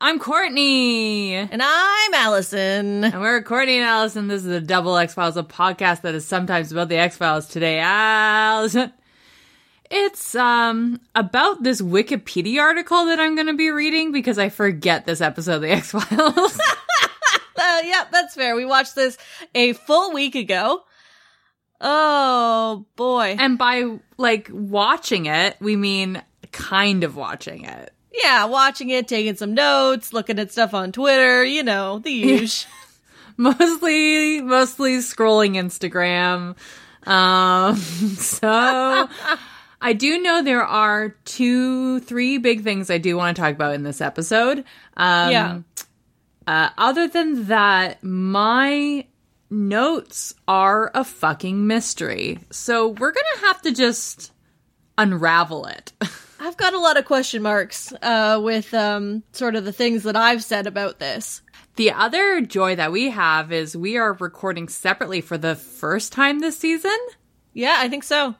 I'm Courtney. And I'm Alison. And we're Courtney and Alison. This is the Double X Files, a podcast that is sometimes about the X Files. Today, Alison. It's um about this Wikipedia article that I'm going to be reading because I forget this episode of the X Files. uh, yeah, that's fair. We watched this a full week ago. Oh boy. and by like watching it, we mean kind of watching it. Yeah, watching it, taking some notes, looking at stuff on Twitter, you know, the usual. Mostly mostly scrolling Instagram. Um so I do know there are two, three big things I do want to talk about in this episode. Um, Yeah. Uh, other than that, my notes are a fucking mystery. So we're going to have to just unravel it. I've got a lot of question marks uh, with um, sort of the things that I've said about this. the other joy that we have is we are recording separately for the first time this season. Yeah, I think so.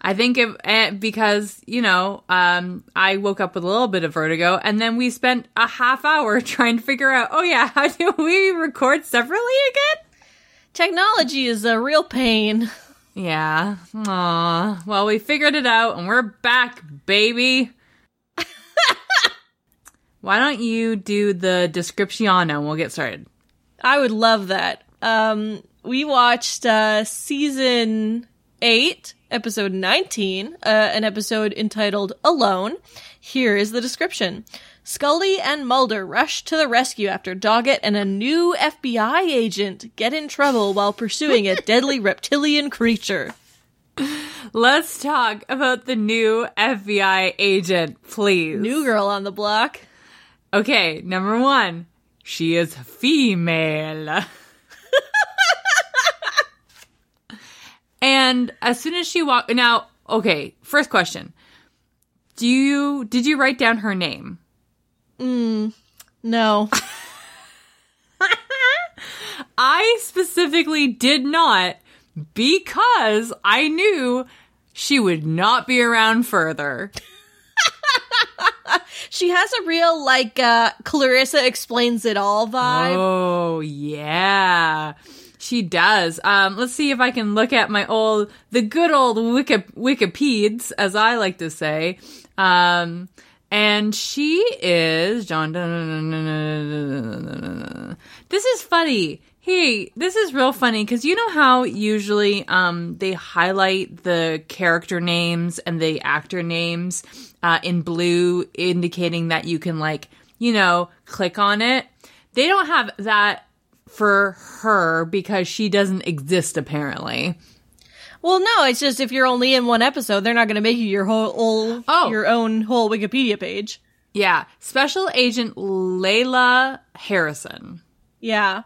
I think if, eh, because, you know, um, I woke up with a little bit of vertigo and then we spent a half hour trying to figure out, oh yeah, how do we record separately again? Technology is a real pain. Yeah. Aw. Well, we figured it out and we're back, baby. Why don't you do the description and we'll get started? I would love that. Um, we watched uh, season 8, episode 19, uh, an episode entitled Alone. Here is the description. Scully and Mulder rush to the rescue after Doggett and a new FBI agent get in trouble while pursuing a deadly reptilian creature. Let's talk about the new FBI agent, please. New girl on the block. Okay, number one, she is female. and as soon as she walked, now, okay, first question. Do you, did you write down her name? No. I specifically did not because I knew she would not be around further. She has a real, like, uh, Clarissa explains it all vibe. Oh, yeah. She does. Um, let's see if I can look at my old, the good old Wiki, as I like to say. Um, and she is John. This is funny. Hey, this is real funny because you know how usually um, they highlight the character names and the actor names uh, in blue, indicating that you can like you know click on it. They don't have that for her because she doesn't exist apparently. Well, no, it's just if you're only in one episode, they're not going to make you your whole, whole Oh. your own whole Wikipedia page. Yeah, Special Agent Leyla Harrison. Yeah.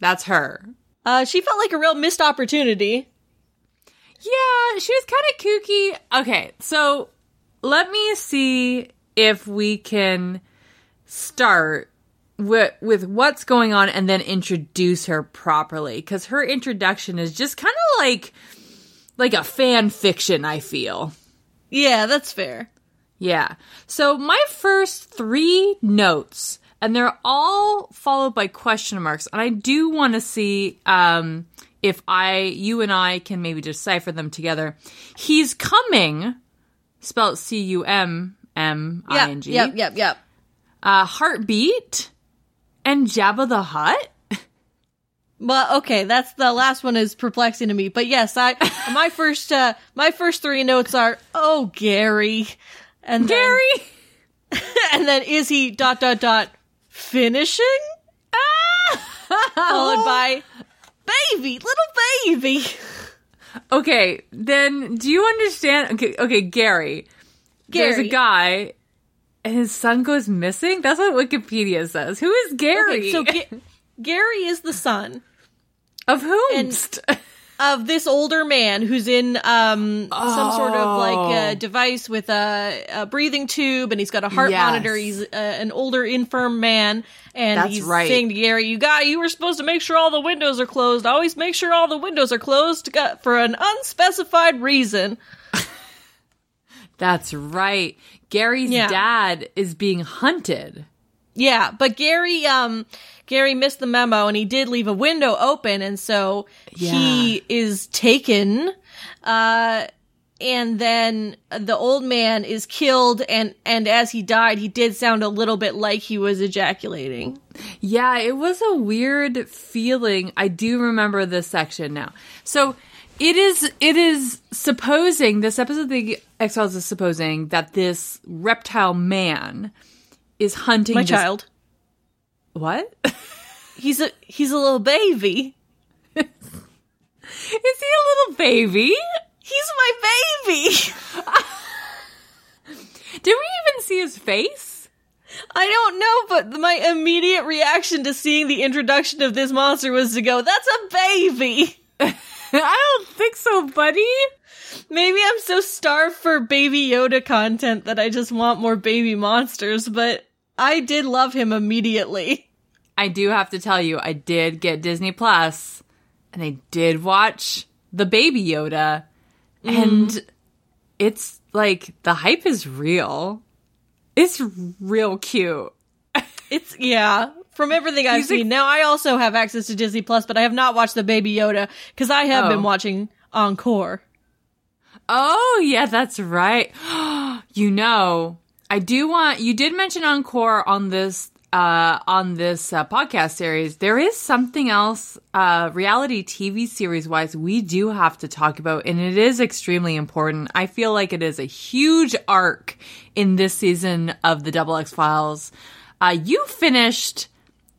That's her. Uh, she felt like a real missed opportunity. Yeah, she was kind of kooky. Okay, so let me see if we can start with with what's going on and then introduce her properly because her introduction is just kind of like like a fan fiction. I feel. Yeah, that's fair. Yeah. So my first three notes, and they're all followed by question marks, and I do want to see um, if I, you and I, can maybe decipher them together. He's coming, spelled C U M M I Yep, yep, yep, yep. Uh, heartbeat and Jabba the Hutt. Well, okay, that's the last one is perplexing to me. But yes, I my first uh my first three notes are oh Gary, and then, Gary. and then is he dot dot dot finishing followed by baby little baby. Okay, then do you understand? Okay, okay, Gary. There's a guy, his son goes missing. That's what Wikipedia says. Who is Gary? Okay, so Ga- Gary is the son. of whom? of this older man who's in um some sort of like a device with a, a breathing tube and he's got a heart Yes. monitor he's uh, an older infirm man and That's he's right. saying to Gary you got you were supposed to make sure all the windows are closed always make sure all the windows are closed for an unspecified reason That's right. Gary's Yeah. dad is being hunted. Yeah, but Gary um Gary missed the memo and he did leave a window open and so he is taken uh and then the old man is killed and and as he died he did sound a little bit like he was ejaculating. Yeah, it was a weird feeling. I do remember this section now. So it is it is supposing this episode of the X Files is supposing that this reptile man is hunting My this- child. What? He's a he's a little baby. is he a little baby? He's my baby. Did we even see his face? I don't know, but my immediate reaction to seeing the introduction of this monster was to go, "That's a baby." I don't think so, buddy. Maybe I'm so starved for baby Yoda content that I just want more baby monsters, but I did love him immediately. I do have to tell you, I did get Disney Plus, and I did watch the Baby Yoda, mm-hmm. and it's like the hype is real. It's real cute. It's yeah, from everything I've seen. now I also have access to Disney Plus, but I have not watched the baby Yoda because I have Oh. been watching Encore. Oh, yeah, that's right. you know, I do want you did mention Encore on this uh on this uh, podcast series. There is something else uh reality TV series wise we do have to talk about and it is extremely important. I feel like it is a huge arc in this season of the Double X Files. Uh you finished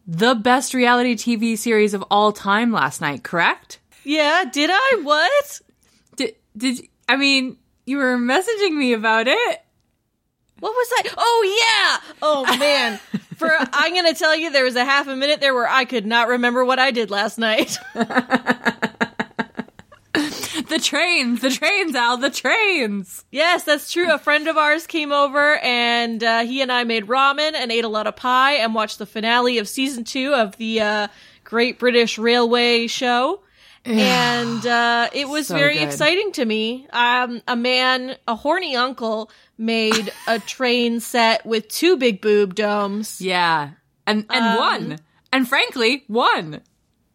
the best reality TV series of all time last night, correct? Yeah, did I? What? Did did I mean, you were messaging me about it. What was I? Oh yeah! Oh man. For I'm gonna tell you, there was a half a minute there where I could not remember what I did last night. The trains, the trains, Al, the trains. Yes, that's true. A friend of ours came over and uh, he and I made ramen and ate a lot of pie and watched the finale of season two of the uh, Great British Railway show. And uh, it was So very good. exciting to me. Um, a man, a horny uncle, made a train set with two big boob domes. Yeah. And and one. And frankly, one.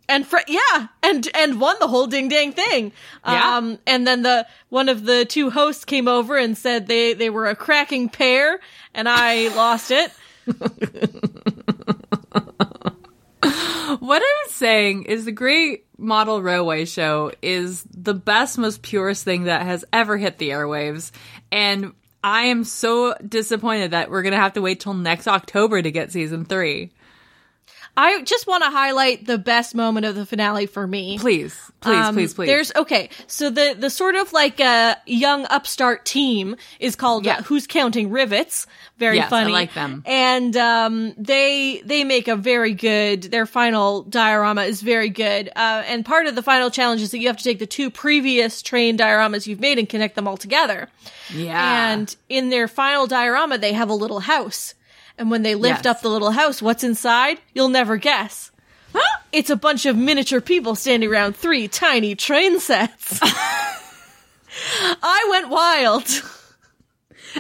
And fr- yeah, and and won the whole ding dang thing. Yeah. Um, and then the one of the two hosts came over and said they they were a cracking pair, and I lost it. What I'm saying is the Great Model Railway Show is the best, most purest thing that has ever hit the airwaves. And I am so disappointed that we're going to have to wait till next October to get season three. I just want to highlight the best moment of the finale for me. Please, please, Um, please, please. There's okay. So the the sort of like a young upstart team is called Yeah. uh, Who's Counting Rivets. Very Yes, I funny. like them. And um, they they make a very good. Their final diorama is very good. Uh, and part of the final challenge is that you have to take the two previous train dioramas you've made and connect them all together. yeah. And in their final diorama, they have a little house. And when they lift Yes. up the little house, what's inside? You'll never guess. It's a bunch of miniature people standing around three tiny train sets. I went wild.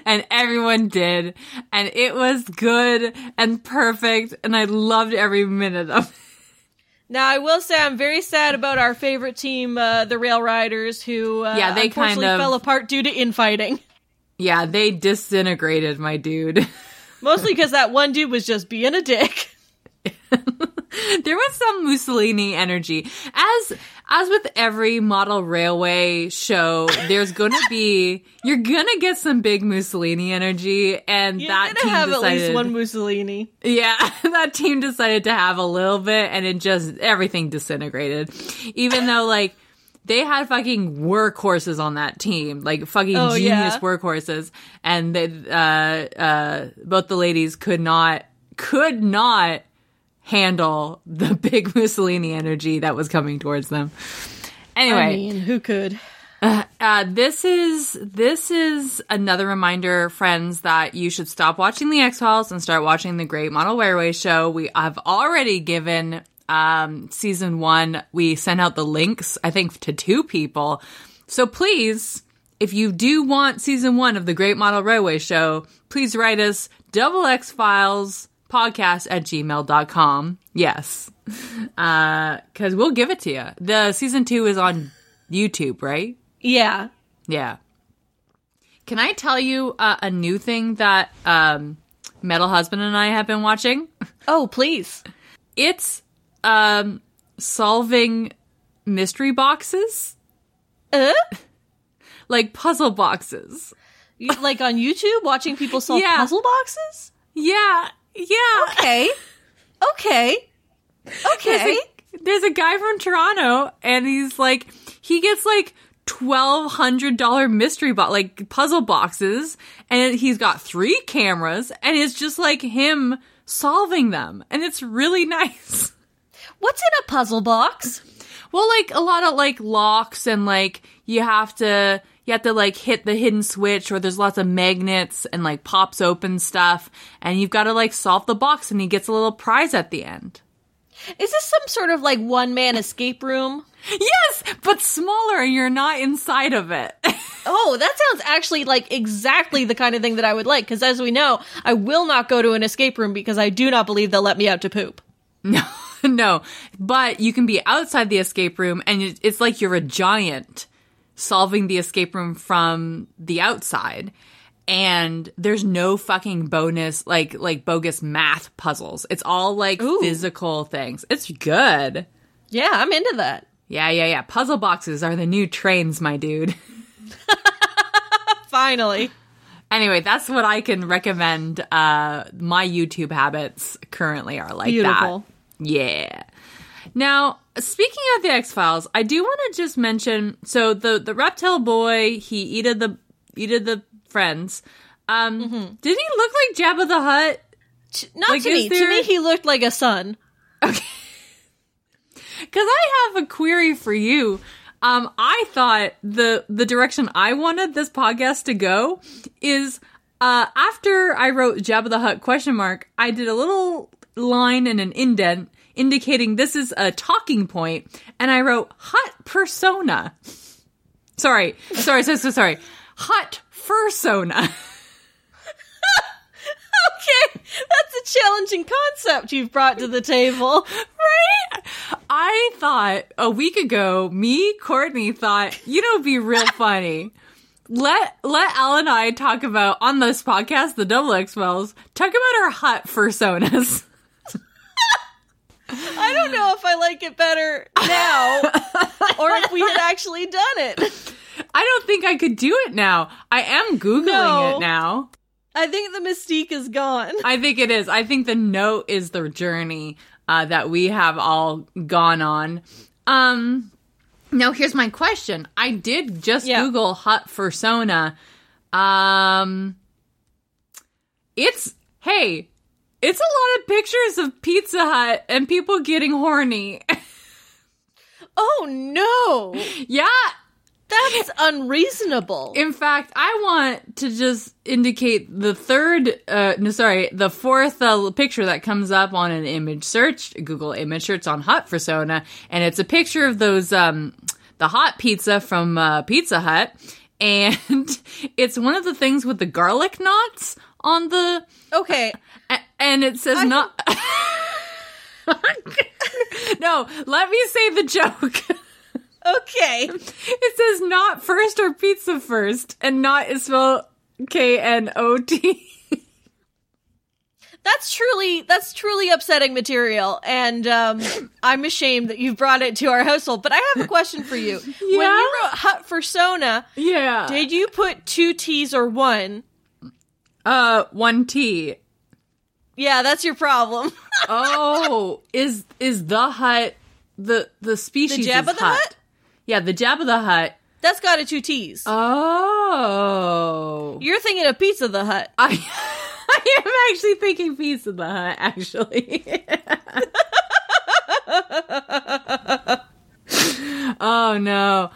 and everyone did. And it was good and perfect. And I loved every minute of it. Now, I will say I'm very sad about our favorite team, uh, the Rail Riders, who uh, Yeah, they unfortunately kind of- fell apart due to infighting. Yeah, they disintegrated my dude. Mostly because that one dude was just being a dick. there was some Mussolini energy. As as with every model railway show, there's gonna be you're gonna get some big Mussolini energy, and You're that team have decided, at least one Mussolini. yeah, that team decided to have a little bit, and it just everything disintegrated. Even though like they had fucking workhorses on that team, like fucking Oh, genius yeah. workhorses, and they, uh, uh, both the ladies could not could not handle the big Mussolini energy that was coming towards them. Anyway, I mean, who could? uh, this is this is another reminder, friends, that you should stop watching the X Files and start watching the Great Model Railway Show. We have already given um, season one. We sent out the links, I think, to two people. So please, if you do want season one of the Great Model Railway Show, please write us double X Files podcast at gmail.com. Yes. Uh, cause we'll give it to you. The season two is on YouTube, right? Yeah. Yeah. Can I tell you uh, a new thing that um, Metal Husband and I have been watching? Oh, please. It's um, solving mystery boxes, Uh? like puzzle boxes. You- like on YouTube, watching people solve Yeah. puzzle boxes? Yeah, yeah. Okay. Okay. Okay. There's a, there's a guy from Toronto, and he's like, he gets like twelve hundred dollar mystery box, like puzzle boxes, and he's got three cameras, and it's just like him solving them, and it's really nice. What's in a puzzle box? Well, like a lot of like locks and like you have to you have to like hit the hidden switch or there's lots of magnets and like pops open stuff and you've got to like solve the box and he gets a little prize at the end. Is this some sort of like one man escape room? Yes, but smaller and you're not inside of it. Oh, that sounds actually like exactly the kind of thing that I would like. Because as we know, I will not go to an escape room because I do not believe they'll let me out to poop. no. No, but you can be outside the escape room and it's like you're a giant solving the escape room from the outside. And there's no fucking bonus, like, like bogus math puzzles. It's all like Ooh. physical things. It's good. Yeah, I'm into that. Yeah, yeah, yeah. Puzzle boxes are the new trains, my dude. Finally. Anyway, that's what I can recommend. Uh, my YouTube habits currently are like Beautiful. that. Yeah. Now, speaking of the X Files, I do want to just mention. So the the reptile boy, he eated the eated the friends. Um, Mm-hmm. did he look like Jabba the Hutt? Not Like, to me. To me, he looked like a son. Okay. Because I have a query for you. Um, I thought the the direction I wanted this podcast to go is uh, after I wrote Jabba the Hutt question mark, I did a little line and an indent indicating this is a talking point, and I wrote Hut persona. Sorry, sorry, so so sorry. Hut fursona. Okay, that's a challenging concept you've brought to the table. Right? I thought a week ago, me, Courtney, thought, you know, be real funny. Let let Al and I talk about on this podcast, the Double X Files, talk about our hot personas. I don't know if I like it better now or if we had actually done it. I don't think I could do it now. I am googling No. it now. I think the mystique is gone. I think it is. I think the note is the journey uh, that we have all gone on. Um, now here's my question. I did just Yeah. Google hut fursona. Um, it's hey, it's a lot of pictures of Pizza Hut and people getting horny. Oh no! yeah. That's unreasonable. In fact, I want to just indicate the third, uh, no, sorry, the fourth uh, picture that comes up on an image search, Google image search on Hut Fursona, and it's a picture of those, um, the hot pizza from uh, Pizza Hut, and it's one of the things with the garlic knots on the, Okay, a- and it says not. no, let me say the joke. okay. It says not first or pizza first, and not is spelled K N O T. That's truly that's truly upsetting material, and um, I'm ashamed that you've brought it to our household. But I have a question for you. When you wrote "hut fursona, Yeah. did you put two T's or one? uh, one T. Yeah, that's your problem. Oh, is is the hut the the the species? Jabba is the hut? Yeah, the Jabba the Hut. That's got a two T's. Oh, You're thinking of Pizza the Hut. I I am actually thinking Pizza the Hut. Actually. oh no.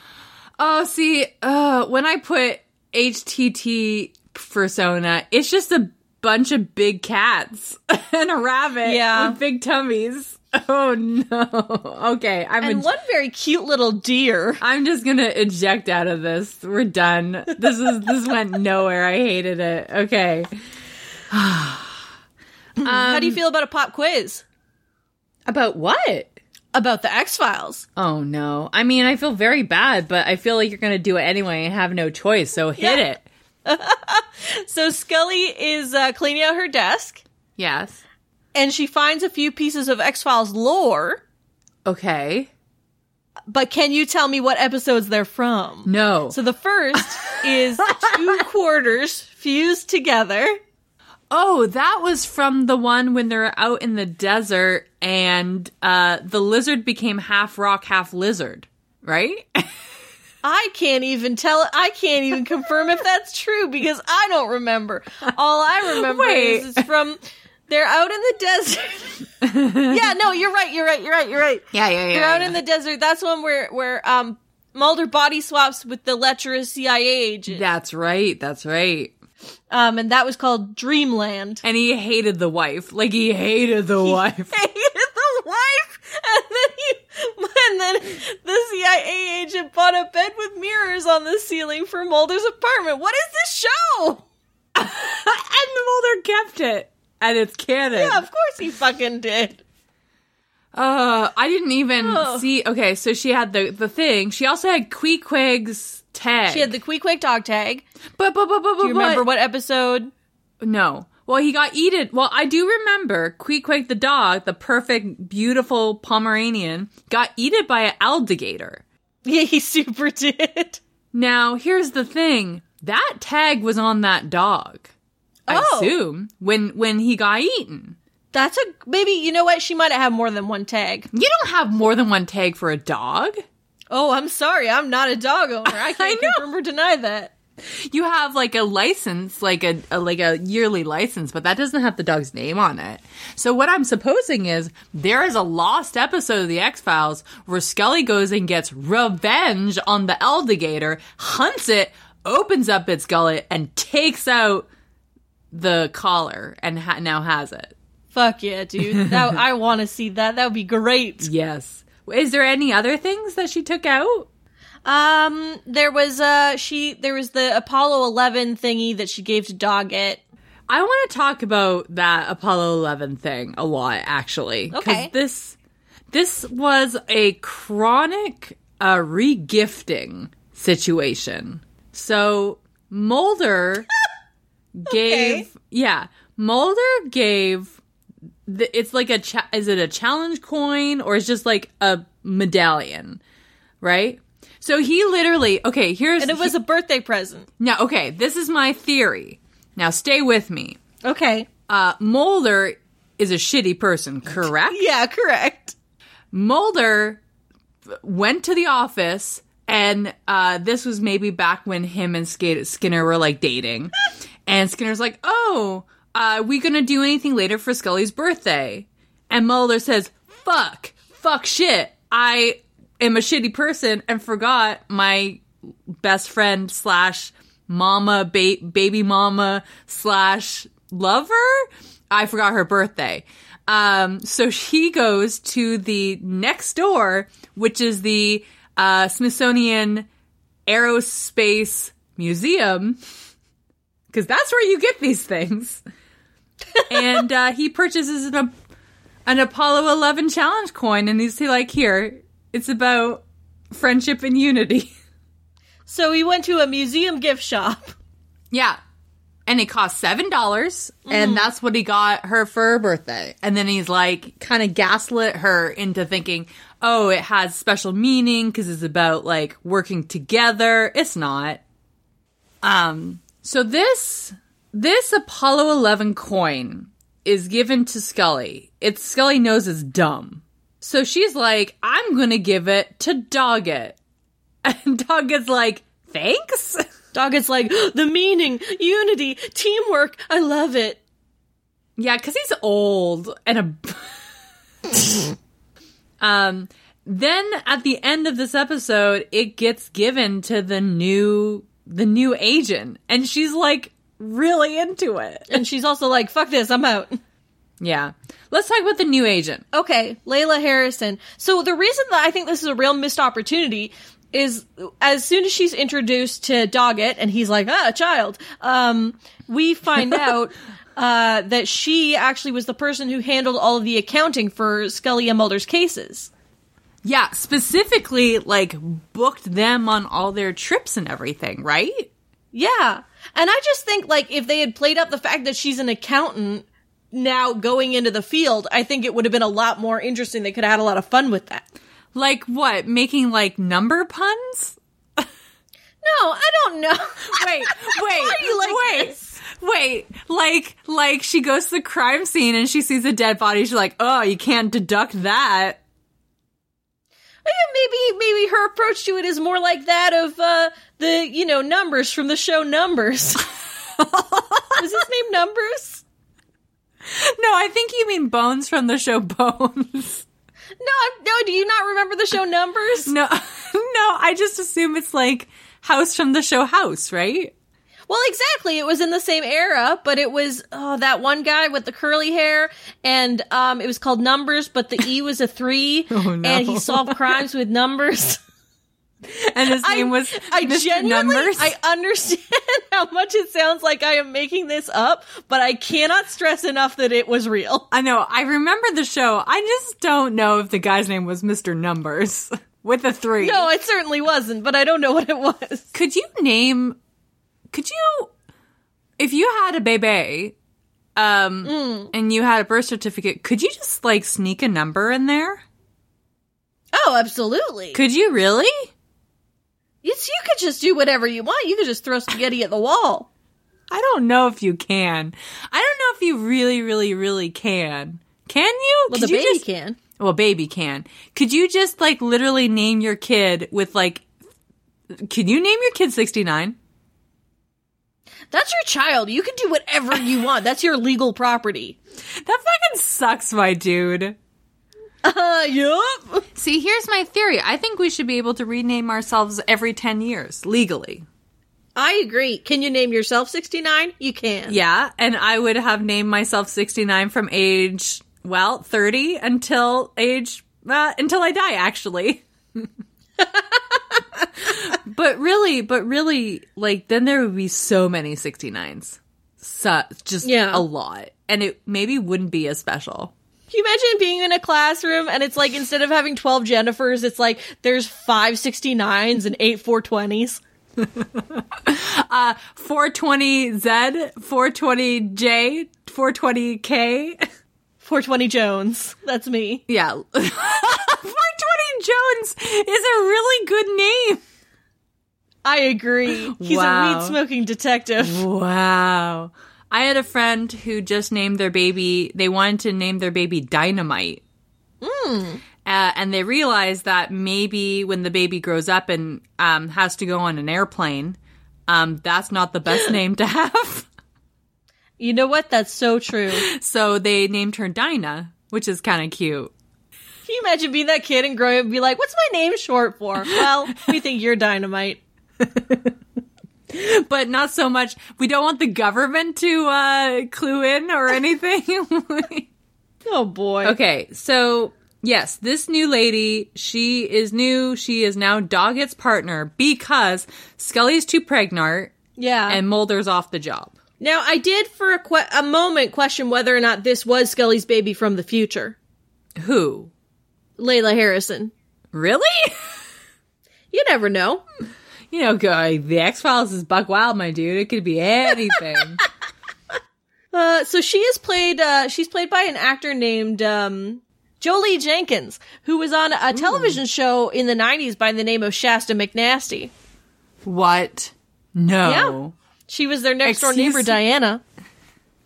Oh, see, uh, when I put HTT persona, it's just a bunch of big cats and a rabbit Yeah. with big tummies. Oh no. Okay, I'm And one very cute little deer. I'm just gonna eject out of this. We're done. This is this went nowhere. I hated it. Okay. How do you um, feel about a pop quiz? About what? About the X Files. Oh no. I mean, I feel very bad, but I feel like you're gonna do it anyway and have no choice. So hit Yeah. it. So Scully is uh, cleaning out her desk, Yes. and she finds a few pieces of X Files lore. Okay. But can you tell me what episodes they're from? No. So the first is two quarters fused together. Oh, that was from the one when they're out in the desert and uh the lizard became half rock, half lizard, right? I can't even tell. I can't even confirm if that's true because I don't remember. All I remember Wait. is from they're out in the desert. yeah, no, you're right. You're right. You're right. You're right. Yeah, yeah, yeah. They're out in the desert. That's one where where um Mulder body swaps with the lecherous CIA agent. That's right. That's right. Um, and that was called Dreamland. And he hated the wife. Like he hated the wife. hated the wife, and then he, and then the CIA agent bought a bed with mirrors on the ceiling for Mulder's apartment. What is this show? and Mulder kept it. And it's canon. Yeah, of course he fucking did. Uh, I didn't even Oh. see. Okay, so she had the the thing. She also had Queequeg's tag. She had the Queequeg dog tag. but but but but Do you remember what episode? No. Well, he got eaten. Well, I do remember Queequeg the dog, the perfect, beautiful Pomeranian, got eaten by an alligator. Yeah, he super did. Now, here's the thing: that tag was on that dog. I Oh. assume when when he got eaten. That's a maybe. You know what? She might have had more than one tag. You don't have more than one tag for a dog. Oh, I'm sorry. I'm not a dog owner. I can't know. confirm or deny that. You have like a license, like a, a like a yearly license, but that doesn't have the dog's name on it. So what I'm supposing is there is a lost episode of the X Files where Scully goes and gets revenge on the alligator, hunts it, opens up its gullet, and takes out the collar, and ha- now has it. Fuck yeah, dude. That, I want to see that. That would be great. Yes. Is there any other things that she took out? Um, there was uh she there was the Apollo 11 thingy that she gave to Doggett. I want to talk about that Apollo 11 thing a lot, actually. Okay. This this was a chronic uh, regifting situation. So Mulder gave, yeah, Mulder gave. The, it's like a cha- is it a challenge coin or is just like a medallion, right? So he literally okay. Here's And it was a birthday present. now okay. This is my theory. Now stay with me Okay. uh, Mulder is a shitty person, correct? Yeah, correct. Mulder went to the office, and uh, this was maybe back when him and Sk- Skinner were like dating. And Skinner's like, "Oh, uh, we gonna do anything later for Scully's birthday?" And Mulder says, "Fuck, fuck, shit. I am a shitty person and forgot my best friend slash mama ba- baby mama slash lover? I forgot her birthday. Um so she goes to the next door which is the uh smithsonian aerospace museum because that's where you get these things. And uh he purchases an, an apollo 11 challenge coin and he's like here it's about friendship and unity So we went to a museum gift shop. Yeah. And it cost seven dollars, and that's what he got her for her birthday. And then he's like, kind of gaslit her into thinking, oh, it has special meaning because it's about like working together. It's not. Um. So this this Apollo Eleven coin is given to Scully. It's Scully knows is dumb, so she's like, I'm gonna give it to Doggett, and Doggett's like, thanks. Doggett's like, the meaning, unity, teamwork. I love it. Yeah, because he's old and a. um. Then at the end of this episode, it gets given to the new the new agent, and she's like really into it. And she's also like, fuck this, I'm out. Yeah. Let's talk about the new agent. Okay, Leyla Harrison. So the reason that I think this is a real missed opportunity is as soon as she's introduced to Doggett and he's like, ah, a child, um, we find out uh, that she actually was the person who handled all of the accounting for Scully and Mulder's cases. Yeah, specifically like booked them on all their trips and everything, right? Yeah. And I just think like if they had played up the fact that she's an accountant now going into the field, I think it would have been a lot more interesting. They could have had a lot of fun with that. Like what? Making like number puns? No, I don't know. Wait, wait, Why are you like wait. this? Wait, like like she goes to the crime scene and she sees a dead body. She's like, "Oh, you can't deduct that." maybe maybe her approach to it is more like that of uh, the you know numbers from the show Numbers. Is his name Numbers? No, I think you mean Bones from the show Bones. No, no. Do you not remember the show Numbers? No, no, I just assume it's like House from the show House, right? Well, exactly. It was in the same era, but it was oh that one guy with the curly hair, and um, it was called Numbers, but the E was a three, Oh, no. and he solved crimes with numbers. And his I- name was I Mr. genuinely, Numbers. I understand how much it sounds like I am making this up, but I cannot stress enough that it was real. I know. I remember the show. I just don't know if the guy's name was Mr. Numbers with a three. No, it certainly wasn't, but I don't know what it was. Could you name? Could you, if you had a baby, um, Mm. and you had a birth certificate, could you just like sneak a number in there? Oh, absolutely. Could you really? Yes, you could just do whatever you want. You could just throw spaghetti at the wall. I don't know if you can. I don't know if you really, really, really can. Can you? Well, Could the you baby just- can. Well, baby can. Could you just like literally name your kid with like? Can you name your kid sixty nine? That's your child. You can do whatever you want. That's your legal property. That fucking sucks, my dude. Uh, yup. See, here's my theory. I think we should be able to rename ourselves every 10 years legally. I agree. Can you name yourself 69? You can. Yeah, and I would have named myself 69 from age, well, 30 until age, uh, until I die, actually. but really, but really, like, then there would be so many 69s. So, just Yeah. a lot. And it maybe wouldn't be as special. Can you imagine being in a classroom and it's like instead of having 12 Jennifers, it's like there's five 69s and eight 420s? 420Z, 420J, 420K. 420 Jones. That's me. Yeah. 420 Jones is a really good name. I agree. He's Wow. a weed smoking detective. Wow. I had a friend who just named their baby, they wanted to name their baby Dynamite. Uh, and they realized that maybe when the baby grows up and um, has to go on an airplane, um, that's not the best name to have. You know what? That's so true. So they named her Dinah, which is kind of cute. Can you imagine being that kid and growing up and be like, what's my name short for? Well, we think you're dynamite. But not so much. We don't want the government to uh, clue in or anything. Oh boy. Okay, so yes, this new lady, she is new. She is now Doggett's partner because Scully's too pregnant Yeah. and Mulder's off the job. now, I did for a, que- a moment question whether or not this was Scully's baby from the future. Who? Leyla Harrison. Really? You never know. You know, guy, the X Files is Buck Wild, my dude. It could be anything. Uh, so she is played, uh, she's played by an actor named, um, Jolie Jenkins, who was on a television show in the 90s by the name of Shasta McNasty. what? No. Yeah. She was their next door neighbor, Diana.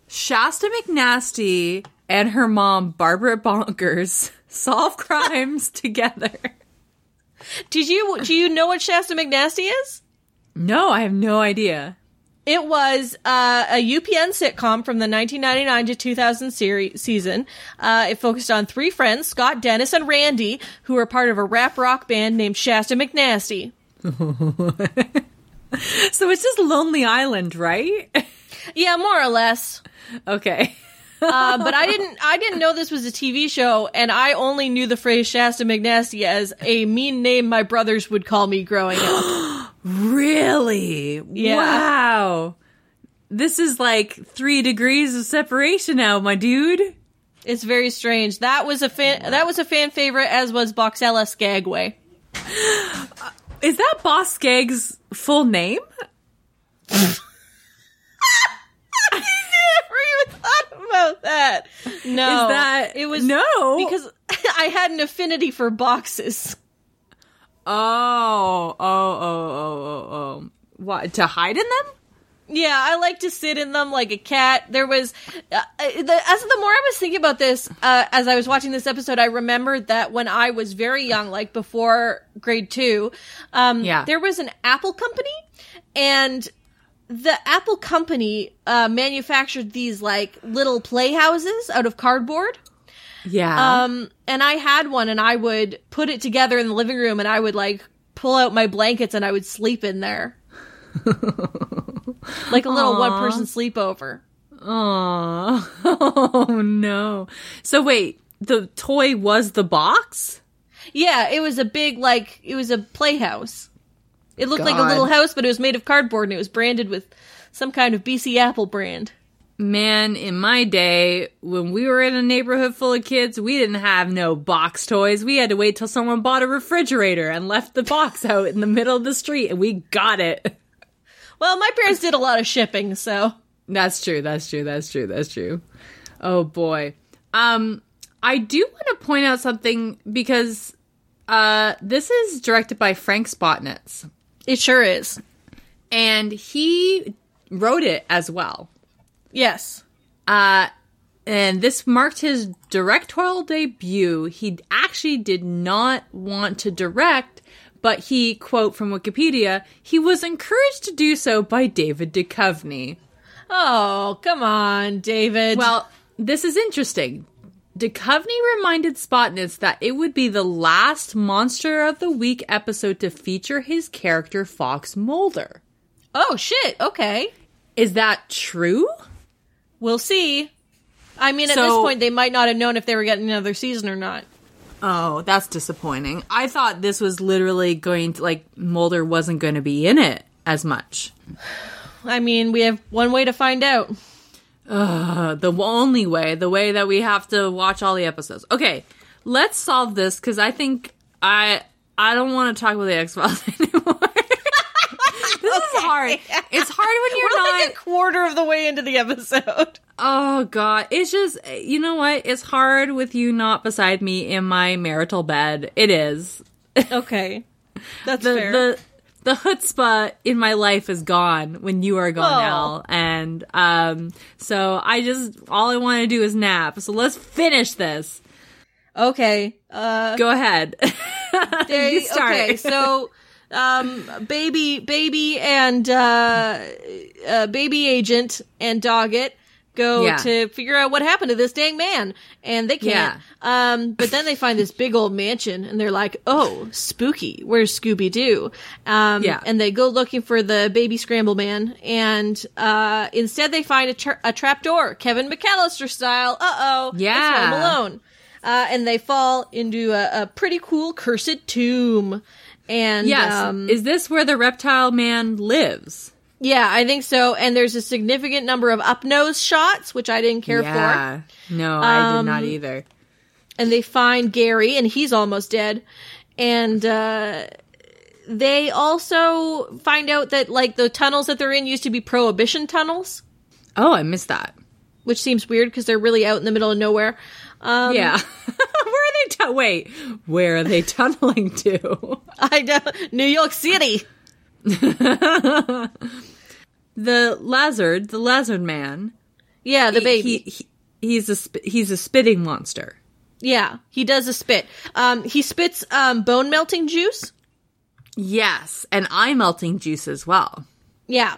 Shasta McNasty and her mom, Barbara Bonkers, solve crimes together. Did you, do you know what Shasta McNasty is? No, I have no idea. It was uh, a UPN sitcom from the 1999 to 2000 series season. Uh, it focused on three friends, Scott, Dennis, and Randy, who were part of a rap rock band named Shasta McNasty. So it's just Lonely Island, right? Yeah, more or less. okay. Uh, but I didn't I didn't know this was a TV show, and I only knew the phrase Shasta McNasty as a mean name my brothers would call me growing up. Really? Yeah. Wow. This is like three degrees of separation now, my dude. It's very strange. That was a fan that was a fan favorite, as was Boxella Skagway. Is that Boss Skag's full name? Never even thought about that. No, Is that it was no because I had an affinity for boxes. oh oh oh oh oh oh what to hide in them? Yeah, I like to sit in them like a cat. There was, uh, the, as the more I was thinking about this, uh, as I was watching this episode, I remembered that when I was very young, like before grade two, um, Yeah. there was an Apple company, and the Apple company uh, manufactured these like little playhouses out of cardboard. Yeah. Um, and I had one, and I would put it together in the living room, and I would like pull out my blankets, and I would sleep in there, like a little one person sleepover. Aw. oh no. So wait, the toy was the box? Yeah, it was a big like it was a playhouse. It looked like a little house, but it was made of cardboard, and it was branded with some kind of BC Apple brand. Man, in my day, when we were in a neighborhood full of kids, we didn't have no box toys. We had to wait till someone bought a refrigerator and left the box out in the middle of the street and we got it. Well, my parents did a lot of shipping, so That's true. That's true. That's true. That's true. Oh boy. Um, I do want to point out something because uh, this is directed by Frank Spotnitz, it sure is. and he wrote it as well. Yes. Uh, and this marked his directorial debut. He actually did not want to direct, but he, quote from Wikipedia, he was encouraged to do so by David Duchovny. Oh, come on, David. Well, this is interesting. Duchovny reminded Spotnitz that it would be the last Monster of the Week episode to feature his character Fox Mulder. oh shit. Okay, Is that true? we'll see. I mean, at So- this point, they might not have known if they were getting another season or not. Oh, that's disappointing. I thought this was literally going to, like, Mulder wasn't going to be in it as much. I mean, we have one way to find out. Uh, the only way, the way that we have to watch all the episodes. Okay, let's solve this because I think I I don't want to talk about the X Files anymore. this is hard. It's hard when you're We're not. like a quarter of the way into the episode. oh God, it's just you know what? It's hard with you not beside me in my marital bed. It is. Okay, that's the fair. the the chutzpah in my life is gone when you are gone, Aw. Al. And um, so I just all I want to do is nap. So let's finish this. okay, uh, Go ahead. they, you start. okay, so um, baby, baby, and uh, uh, baby agent and Doggett go Yeah. to figure out what happened to this dang man, and they can't. Um, but then they find this big old mansion, and they're like, "Oh, spooky! Where's Scooby Doo?" Um, Yeah. and they go looking for the baby scramble man, and uh, instead they find a, tra- a trap door, Kevin McAllister style. Uh oh, Yeah. Home Alone. Uh, and they fall into a, a pretty cool cursed tomb. And yes. um, is this where the reptile man lives? Yeah, I think so. And there's a significant number of up nose shots, which I didn't care for. yeah. No, I did Um, not either. And they find Gary, and he's almost dead. And uh, they also find out that like the tunnels that they're in used to be prohibition tunnels, Oh, I missed that. which seems weird because they're really out in the middle of nowhere. Um, yeah. where are they? Tu- Wait, where are they tunneling to? I know New York City. the Lazard, the Lazard man. Yeah, the baby. He, he, he's a sp- he's a spitting monster. Yeah, he does a spit. Um, he spits um, bone melting juice. Yes, and eye melting juice as well. Yeah,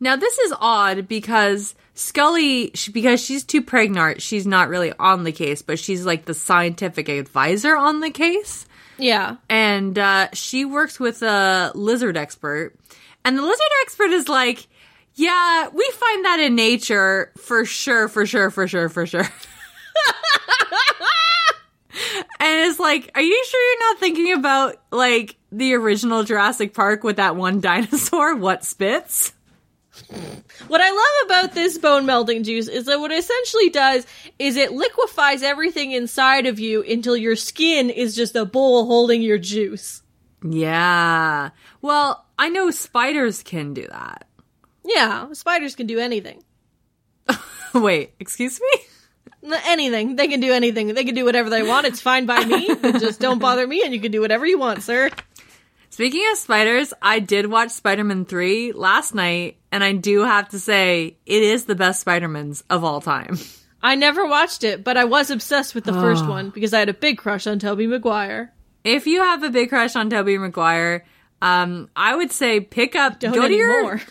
Now this is odd because Scully, she, because she's too pregnant, she's not really on the case, but she's like the scientific advisor on the case, yeah, and uh, she works with a lizard expert. And the lizard expert is like, yeah, we find that in nature for sure, for sure, for sure, for sure. and it's like, are you sure you're not thinking about like the original Jurassic Park with that one dinosaur, what spits? What I love about this bone melting juice is that what it essentially does is it liquefies everything inside of you until your skin is just a bowl holding your juice. Yeah. Well, I know spiders can do that. Yeah, spiders can do anything. Wait, excuse me? Anything. They can do anything. They can do whatever they want. It's fine by me. just don't bother me and you can do whatever you want, sir. Speaking of spiders, I did watch Spider Man 3 last night, and I do have to say, it is the best Spider Man's of all time. I never watched it, but I was obsessed with the first one because I had a big crush on Tobey Maguire. If you have a big crush on Tobey Maguire, um, I would say pick up, Don't go to your, anymore.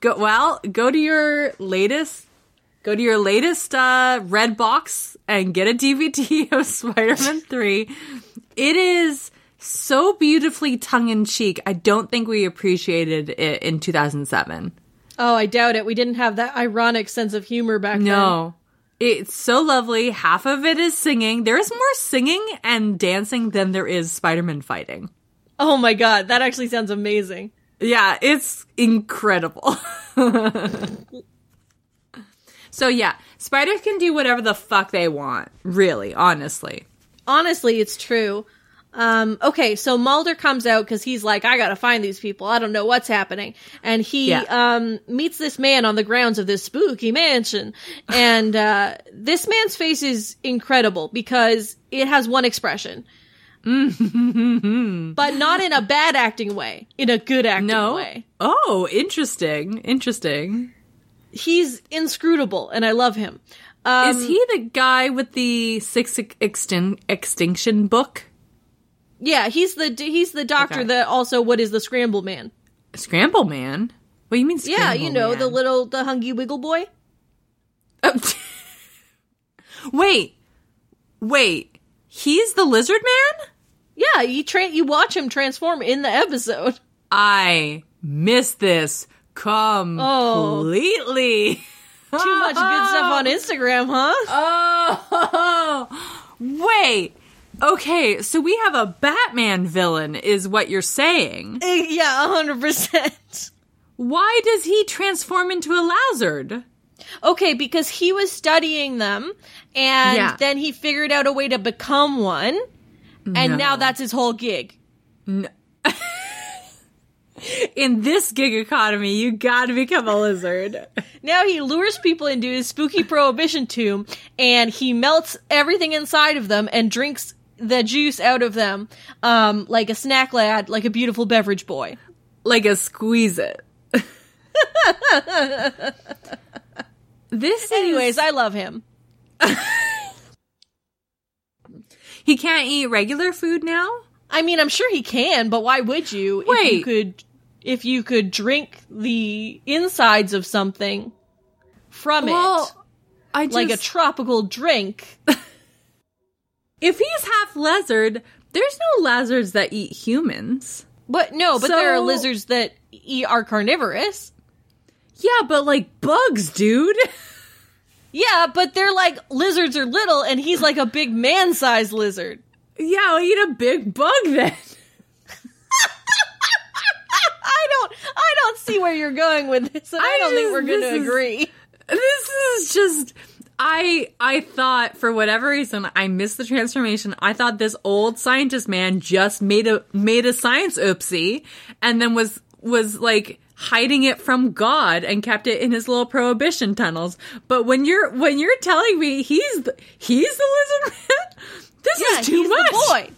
Go, well, go to your latest, go to your latest, uh, red box and get a DVD of Spider Man 3. It is so beautifully tongue in cheek. I don't think we appreciated it in 2007. Oh, I doubt it. We didn't have that ironic sense of humor back then. No. It's so lovely. Half of it is singing. There is more singing and dancing than there is Spider-Man fighting. Oh my god, that actually sounds amazing. Yeah, it's incredible. so yeah, spiders can do whatever the fuck they want. Really, honestly. Honestly, it's true. Um, okay, so Mulder comes out because he's like, I gotta find these people. I don't know what's happening. And he, Yeah. um, meets this man on the grounds of this spooky mansion. And, uh, this man's face is incredible because it has one expression. but not in a bad acting way, in a good acting No. way. Oh, interesting. Interesting. He's inscrutable and I love him. Um, is he the guy with the six extin- extinction book? yeah, he's the, he's the doctor Okay. that also, what is the scramble man? Scramble Man? What do you mean? Yeah, you know, the little, the hungy wiggle boy. wait, wait. He's the lizard man? Yeah, you train you watch him transform in the episode. I missed this completely. Too much good stuff on Instagram, huh? Oh, wait. Okay, so we have a Batman villain, is what you're saying. Eh, yeah, hundred percent. Why does he transform into a lizard? Okay, because he was studying them, and Yeah. then he figured out a way to become one, and No. now that's his whole gig. In this gig economy, you gotta become a lizard. Now he lures people into his spooky prohibition tomb, and he melts everything inside of them and drinks the juice out of them, um, like a snack lad, like a beautiful beverage boy. like a squeeze it. this is Anyways, I love him. he can't eat regular food now. I mean, I'm sure he can, but why would you? If you Wait. could, if you could drink the insides of something from Well, it, I just like a tropical drink. if he's half lizard, there's no lizards that eat humans. But no, but there are lizards that eat are carnivorous. Yeah, but like bugs, dude. Yeah, but they're like lizards are little, and he's like a big man-sized lizard. yeah, I'll eat a big bug then. I don't, I don't see where you're going with this, and I, I don't think we're gonna is- agree. This is just I I thought for whatever reason I missed the transformation. I thought this old scientist man just made a made a science oopsie and then was was like hiding it from God and kept it in his little prohibition tunnels. But when you're when you're telling me he's the, he's the lizard man, this Yeah, is too he's much. the boy.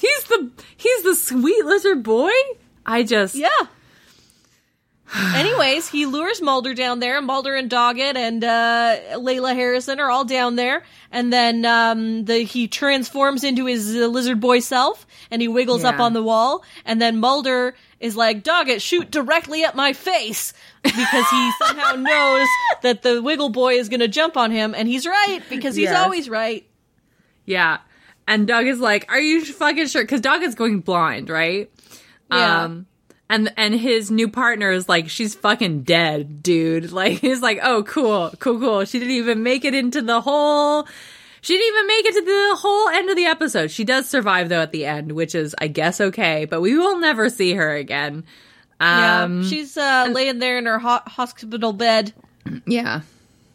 He's the he's the sweet lizard boy. I just Yeah. Anyways, he lures Mulder down there, and Mulder and Doggett and uh, Leyla Harrison are all down there. And then um, the he transforms into his uh, lizard boy self, and he wiggles up on the wall. And then Mulder is like, "Doggett, shoot directly at my face," because he somehow knows that the Wiggle Boy is going to jump on him, and he's right because he's Yes. always right. Yeah. And Doug is like, Are you fucking sure? Because Doggett's going blind, right? Yeah. Um, And and his new partner is like, she's fucking dead, dude. Like he's like, oh, cool, cool, cool. She didn't even make it into the whole. She didn't even make it to the whole end of the episode. She does survive though at the end, which is, I guess, okay. But we will never see her again. Um, yeah, she's uh, laying there in her ho- hospital bed, yeah.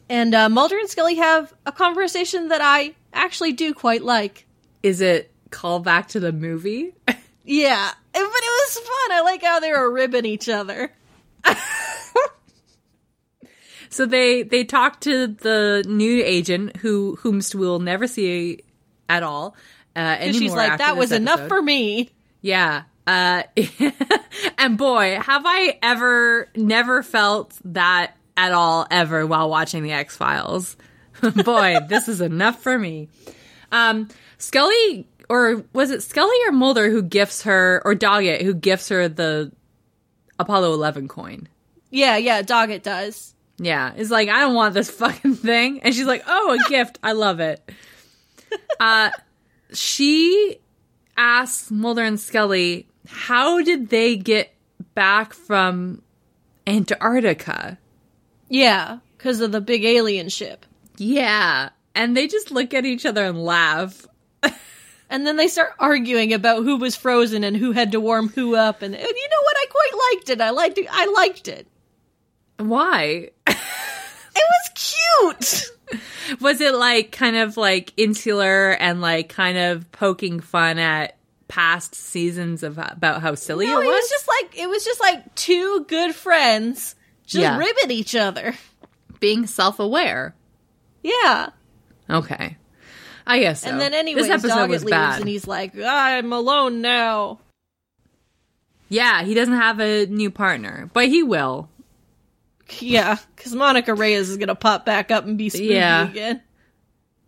and uh, Mulder and Scully have a conversation that I actually do quite like. Is it call back to the movie? Yeah, but it was fun. I like how they were ribbing each other. So they they talk to the new agent who whomst we'll never see at all. Uh, anymore she's like, "That was enough for me." Yeah. Uh, and boy, have I ever never felt that at all ever while watching the X Files. boy, this is enough for me. Um, Scully, or was it Scully or Mulder who gifts her, or Doggett who gifts her the Apollo 11 coin? Yeah, yeah, Doggett does. Yeah, it's like I don't want this fucking thing, and she's like, "Oh, a gift! I love it." Uh, she asks Mulder and Scully, "How did they get back from Antarctica?" Yeah, because of the big alien ship. Yeah, and they just look at each other and laugh. And then they start arguing about who was frozen and who had to warm who up. And, and you know what? I quite liked it. I liked it. I liked it. Why? It was cute. Was it like kind of like insular and like kind of poking fun at past seasons of about how silly No, it it was? was just like it was just like two good friends just Yeah. ribbing each other. being self-aware. Yeah. Okay. I guess so. And then anyways, this episode Doggett was leaves bad. and he's like, I'm alone now. yeah, he doesn't have a new partner, but he will. Yeah, because Monica Reyes is gonna pop back up and be spooky Yeah. again.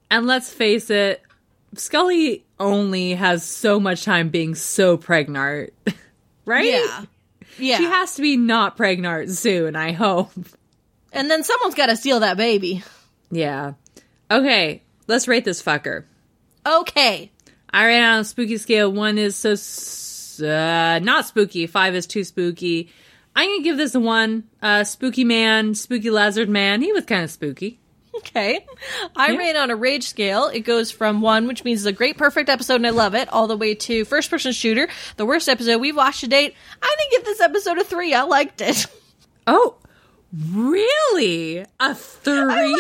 And let's face it, Scully only has so much time being so pregnant, right? Yeah. Yeah. She has to be not pregnant soon, I hope. and then someone's gotta steal that baby. Yeah. Okay, let's rate this fucker. Okay. I rate on a spooky scale. One is so uh, not spooky. Five is too spooky. I'm gonna give this a one. Uh, spooky man, spooky lizard man. He was kind of spooky. Okay. I Yeah. rate on a rage scale. It goes from one, which means it's a great, perfect episode and I love it, all the way to first person shooter, the worst episode we've watched to date. I didn't give this episode a three. I liked it. Oh, really? A three? I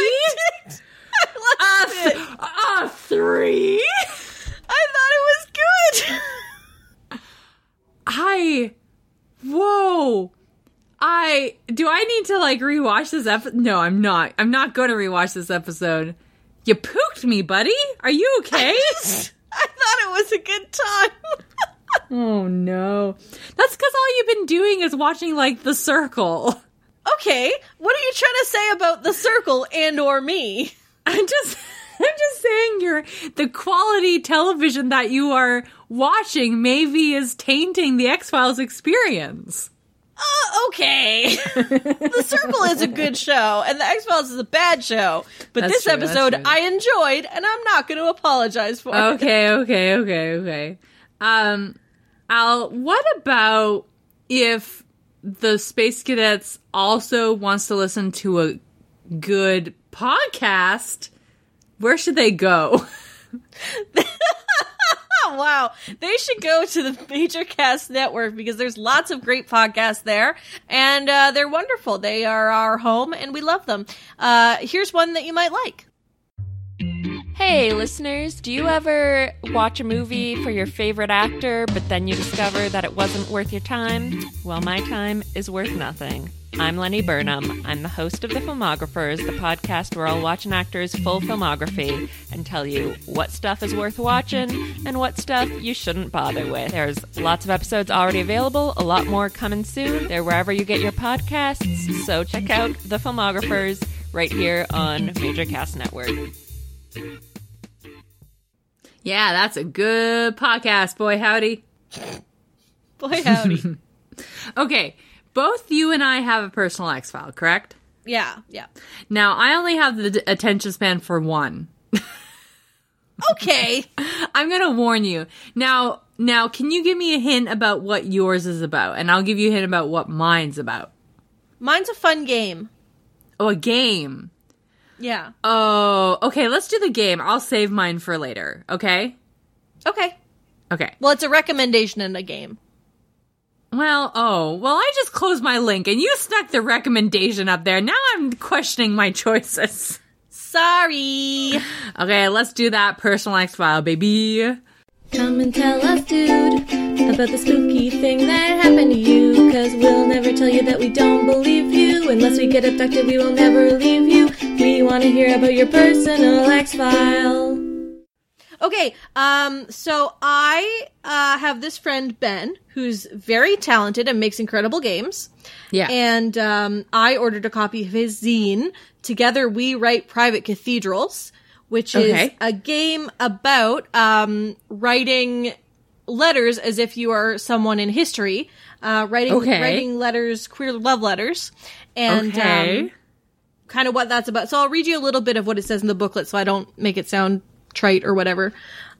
liked A, it. th- a three? I thought it was good. I. Whoa. I do I need to like rewatch this episode? No, I'm not. I'm not going to rewatch this episode. You pooked me, buddy. Are you okay? I thought it was a good time. oh no. That's because all you've been doing is watching like The Circle. okay, what are you trying to say about the circle and or me? I'm just. I'm just saying your the quality television that you are watching maybe is tainting the X-Files experience. Uh, okay. the Circle is a good show, and The X Files is a bad show. But That's this true, episode. I enjoyed, and I'm not going to apologize for it. okay, okay, okay, okay. Um, Al, what about if the Space Cadets also wants to listen to a good podcast? Where should they go? Wow. They should go to the Major Cast Network because there's lots of great podcasts there, and uh, they're wonderful. They are our home, and we love them. Uh, here's one that you might like. Hey, listeners, do you ever watch a movie for your favorite actor, but then you discover that it wasn't worth your time? Well, my time is worth nothing. I'm Lenny Burnham. I'm the host of The Filmographers, the podcast where I'll watch an actor's full filmography and tell you what stuff is worth watching and what stuff you shouldn't bother with. There's lots of episodes already available, a lot more coming soon. They're wherever you get your podcasts, so check out The Filmographers right here on Major Cast Network. Yeah, that's a good podcast, boy howdy. Boy, howdy. Okay, both you and I have a personal X file, correct? yeah, yeah. Now, I only have the d- attention span for one. Okay. I'm gonna warn you. Now, now, can you give me a hint about what yours is about, and I'll give you a hint about what mine's about. Mine's a fun game. Oh, a game. Yeah. Oh, okay. Let's do the game. I'll save mine for later. Okay. Okay. Okay. Well, it's a recommendation in a game. Well, oh, well, I just closed my link and you stuck the recommendation up there. Now I'm questioning my choices. Sorry. Okay, let's do that personal X file, baby. Come and tell us, dude, about the spooky thing that happened to you. Cause we'll never tell you that we don't believe you. Unless we get abducted, we will never leave you. We want to hear about your personal X file. Okay, um, so I uh, have this friend Ben who's very talented and makes incredible games. Yeah. And um, I ordered a copy of his zine. Together, we write private cathedrals, which is a game about um, writing letters as if you are someone in history, uh, writing Okay. writing letters, queer love letters, and okay. um, kind of what that's about. So I'll read you a little bit of what it says in the booklet so I don't make it sound trite or whatever.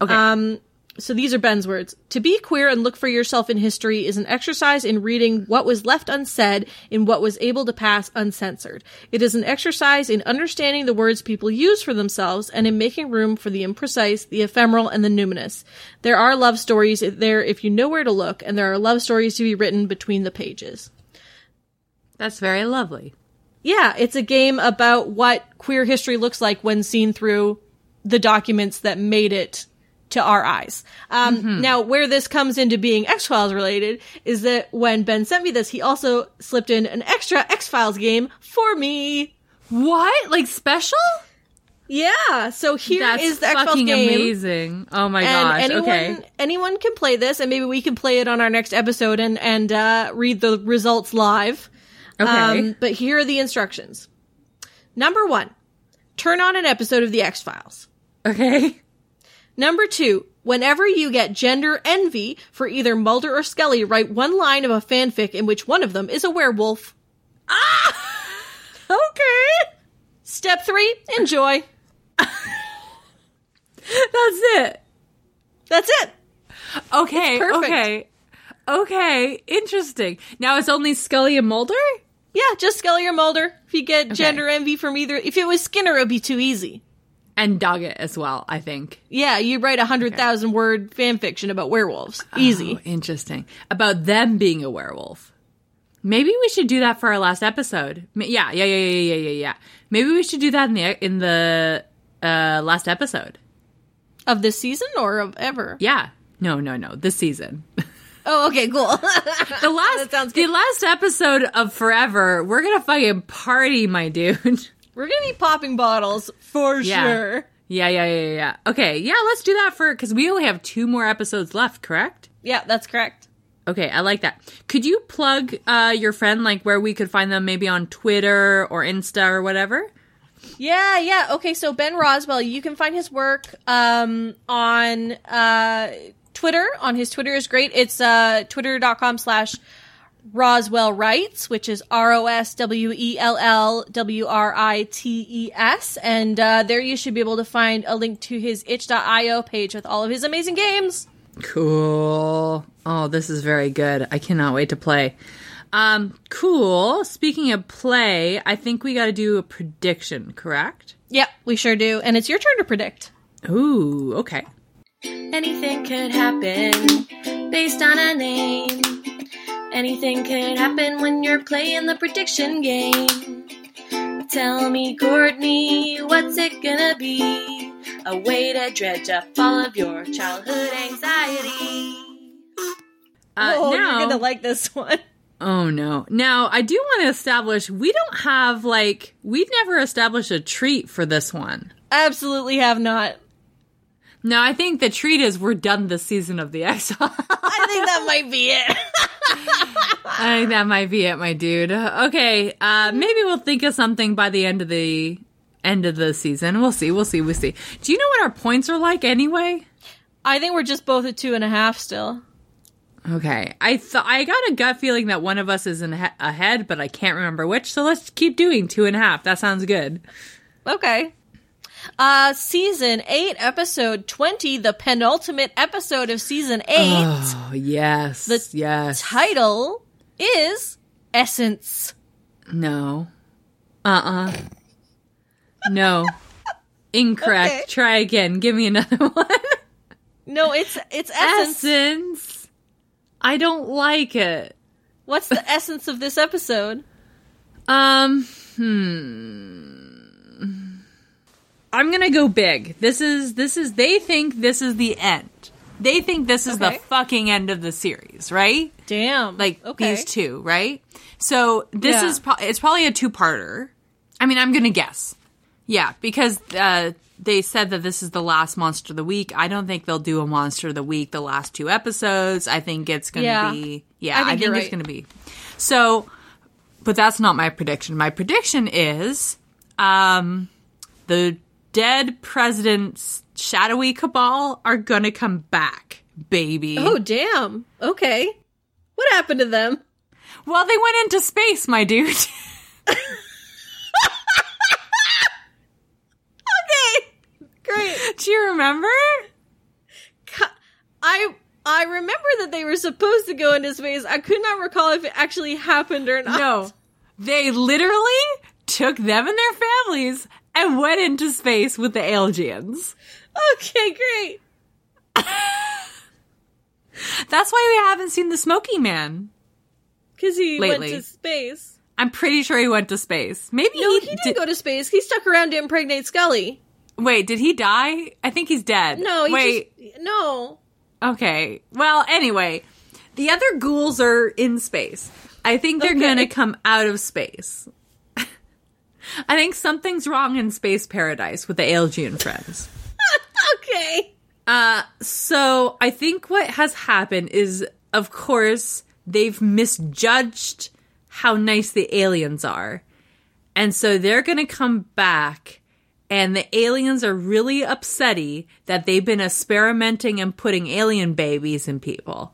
okay. Um, so these are Ben's words. To be queer and look for yourself in history is an exercise in reading what was left unsaid in what was able to pass uncensored. It is an exercise in understanding the words people use for themselves and in making room for the imprecise, the ephemeral, and the numinous. There are love stories there if you know where to look, and there are love stories to be written between the pages. That's very lovely. Yeah, it's a game about what queer history looks like when seen through the documents that made it to our eyes. Um, Now, where this comes into being X Files related is that when Ben sent me this, he also slipped in an extra X Files game for me. What? Like special? Yeah, so here is That's the X Files game. amazing. Oh my gosh. anyone, okay. anyone can play this, and maybe we can play it on our next episode and and uh, read the results live. Okay. Um, but here are the instructions. Number one, turn on an episode of The X Files. Okay. Number two, whenever you get gender envy for either Mulder or Scully, write one line of a fanfic in which one of them is a werewolf. Ah! Okay. Step three, enjoy. That's it. That's it. Okay. perfect. Okay. Okay. Interesting. Now it's only Scully and Mulder? Yeah, just Scully or Mulder. If you get gender envy from either, if it was Skinner, it would be too easy. And Doggett as well, I think. Yeah, you write a hundred thousand word fan fiction about werewolves. Easy. Oh, interesting. About them being a werewolf. Maybe we should do that for our last episode. Yeah, yeah, yeah, yeah, yeah, yeah, yeah. Maybe we should do that in the in the uh, last episode. Of this season or of ever? Yeah. No, no, no. This season. Oh, okay, cool. The last the last episode of Forever, we're gonna fucking party, my dude. We're gonna be popping bottles for Yeah. sure. Yeah, yeah, yeah, yeah. Okay, yeah, let's do that for because we only have two more episodes left, correct? Yeah, that's correct. Okay, I like that. Could you plug uh, your friend, like where we could find them, maybe on Twitter or Insta or whatever? Yeah, yeah. Okay, so Ben Roswell, you can find his work um, on uh, Twitter. On his Twitter is great. It's uh, twitter.com slash Roswell Writes, which is R O S W E L L W R I T E S. And uh, there you should be able to find a link to his itch.io page with all of his amazing games. Cool. Oh, this is very good. I cannot wait to play. Um, cool. Speaking of play, I think we got to do a prediction, correct? Yep, we sure do. And it's your turn to predict. Ooh, okay. Anything could happen based on a name. Anything could happen when you're playing the prediction game. Tell me, Courtney, what's it gonna be? A way to dredge up all of your childhood anxiety. Uh, oh, now, you're gonna like this one. oh no. Now, I do want to establish we don't have like we've never established a treat for this one. Absolutely have not. No, I think the treat is we're done this season of the X. I think that might be it. I think that might be it, my dude. Okay, uh, maybe we'll think of something by the end of the end of the season. We'll see. We'll see. We'll see. Do you know what our points are like anyway? I think we're just both at two and a half still. Okay, I thought I got a gut feeling that one of us is in he- ahead, but I can't remember which. So let's keep doing two and a half. That sounds good. Okay. Uh, season 8, episode 20, the penultimate episode of season 8. Oh, yes. The yes. Title is Essence. no. Uh uh No. Incorrect. Okay. Try again. Give me another one. No, it's it's essence. Essence. I don't like it. What's the essence of this episode? Um, hmm. I'm gonna go big. This is this is they think this is the end. They think this is the fucking end of the series, right? Damn. Like okay. these two, right? So this Yeah. is pro- it's probably a two-parter. I mean, I'm gonna guess. Yeah, because uh, they said that this is the last monster of the week. I don't think they'll do a monster of the week the last two episodes. I think it's gonna Yeah. be yeah. I I think think, you're it's right. gonna be so. But that's not my prediction. My prediction is um, the dead president's shadowy cabal are gonna come back, baby. Oh, damn. Okay. What happened to them? Well, they went into space, my dude. Okay. Great. Do you remember? I I remember that they were supposed to go into space. I could not recall if it actually happened or not. No. They literally took them and their families and went into space with the aliens. Okay, great. That's why we haven't seen the Smoky Man. Because he Lately. went to space. I'm pretty sure he went to space. Maybe No, he, he didn't did- go to space. He stuck around to impregnate Scully. Wait, did he die? I think he's dead. No, wait. just no. Okay. Well, anyway, the other ghouls are in space. I think they're Okay. going to come out of space. I think something's wrong in space paradise with the alien friends. Okay. Uh, so I think what has happened is, of course, they've misjudged how nice the aliens are. And so they're going to come back, and the aliens are really upsetty that they've been experimenting and putting alien babies in people.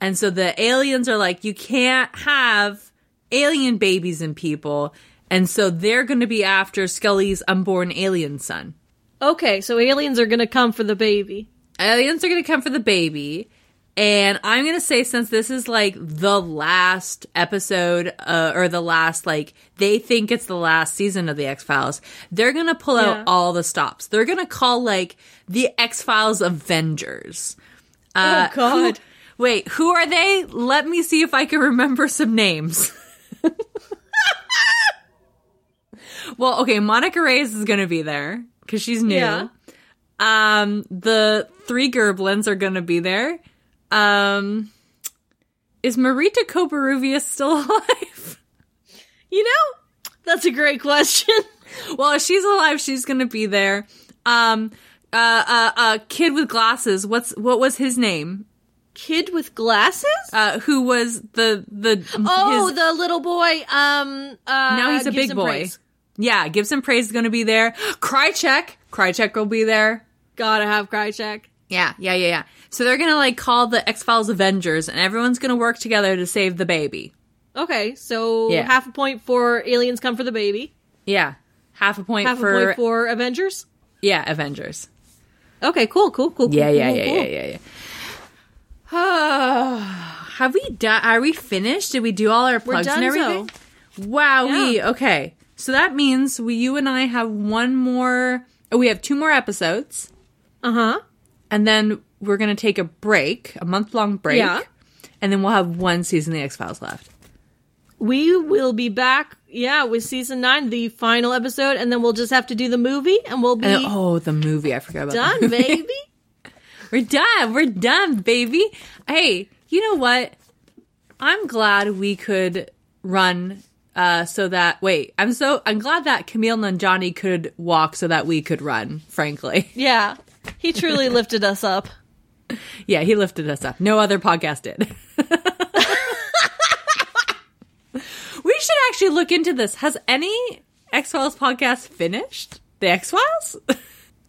And so the aliens are like, you can't have alien babies in people. And so they're going to be after Scully's unborn alien son. Okay, so aliens are gonna come for the baby. aliens are going to come for the baby and i'm going to say since this is like the last episode uh, or the last like they think it's the last season of the x-files they're going to pull Yeah. out all the stops they're going to call like the x-files avengers uh, oh God. who- wait who are they let me see if i can remember some names well okay monica reyes is going to be there because she's new Yeah. um, the three Gerblins are gonna be there. Um, is Marita Covarrubias still alive? You know, that's a great question. well, if she's alive, she's gonna be there. Um, uh, uh, uh, kid with glasses. What's what was his name? Kid with glasses? Uh, who was the the? oh, his- the little boy. Um. Uh, now he's a big boy. praise. Yeah, Gibson Praise is gonna be there. Krychek, Krychek will be there. Gotta have Krychek. Yeah, yeah, yeah, yeah. So they're gonna like call the X Files Avengers, and everyone's gonna work together to save the baby. Okay, so Yeah. half a point for aliens come for the baby. Yeah, half a point Half for, a point for Avengers. yeah Avengers. Okay, cool, cool, cool. cool, Yeah, yeah, cool, yeah, cool. yeah, yeah, yeah. Have we done? Are we finished? Did we do all our plugs and everything? Wow. We Yeah. okay. So that means we, you and I, have one more. Oh, we have two more episodes, Uh huh. and then we're gonna take a break, a month long break, Yeah. and then we'll have one season of the X Files left. We will be back, yeah, with season nine, the final episode, and then we'll just have to do the movie, and we'll be And, oh, the movie! I forgot about the done, baby. We're done. We're done, baby. Hey, you know what? I'm glad we could run uh so that wait, I'm so I'm glad that Kumail Nanjiani could walk so that we could run, frankly. yeah, he truly lifted us up. Yeah, he lifted us up. No other podcast did. we should actually look into this. Has any X-Files podcast finished? The X-Files?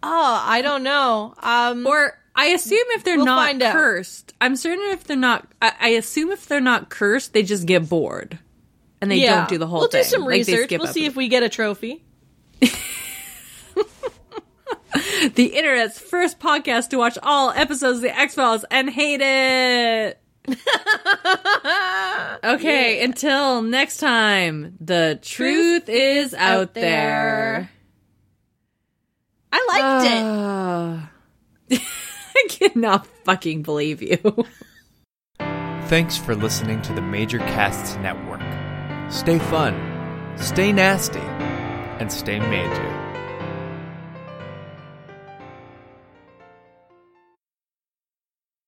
Oh, I don't know. Um, Or I assume if they're We'll not find out. cursed, I'm certain if they're not. I, I assume if they're not cursed, they just get bored and they yeah, don't do the whole thing. we'll do some Like, research. We'll see if we get a trophy. the internet's first podcast to watch all episodes of the X Files and hate it. okay, until next time, the truth, is out, there. I liked it. Ah. I cannot fucking believe you. Thanks for listening to the Major Casts Network. Stay fun, stay nasty, and stay major.